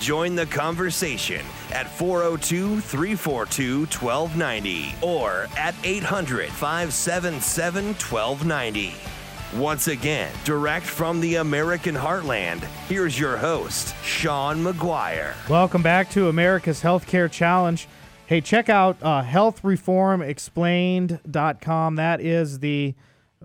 Join the conversation at 402 342 1290 or at 800 577 1290. Once again, direct from the American heartland, here's your host, Sean Maguire. Welcome back to America's Healthcare Challenge. Hey, check out uh, healthreformexplained.com. That is the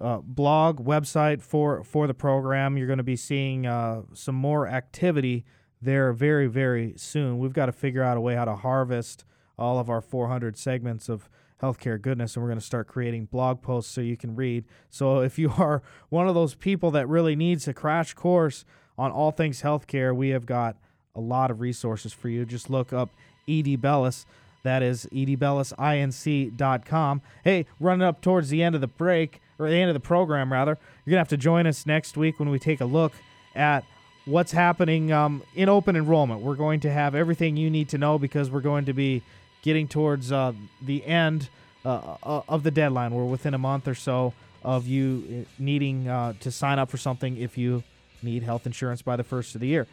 uh, blog website for, for the program. You're going to be seeing uh, some more activity there very, very soon. We've got to figure out a way how to harvest all of our 400 segments of healthcare goodness, and we're going to start creating blog posts so you can read. So if you are one of those people that really needs a crash course on all things healthcare, we have got a lot of resources for you. Just look up Edie Bellis. That is edbellisinc.com. Hey, running up towards the end of the break, or the end of the program, rather, you're going to have to join us next week when we take a look at what's happening um, in open enrollment. We're going to have everything you need to know because we're going to be getting towards uh, the end uh, uh of the deadline. We're within a month or so of you uh, needing uh, to sign up for something if you need health insurance by the first of the year.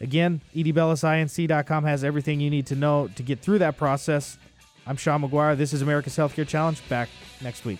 Again, edbellisinc.com has everything you need to know to get through that process. I'm Sean Maguire. This is America's Healthcare Challenge. Back next week.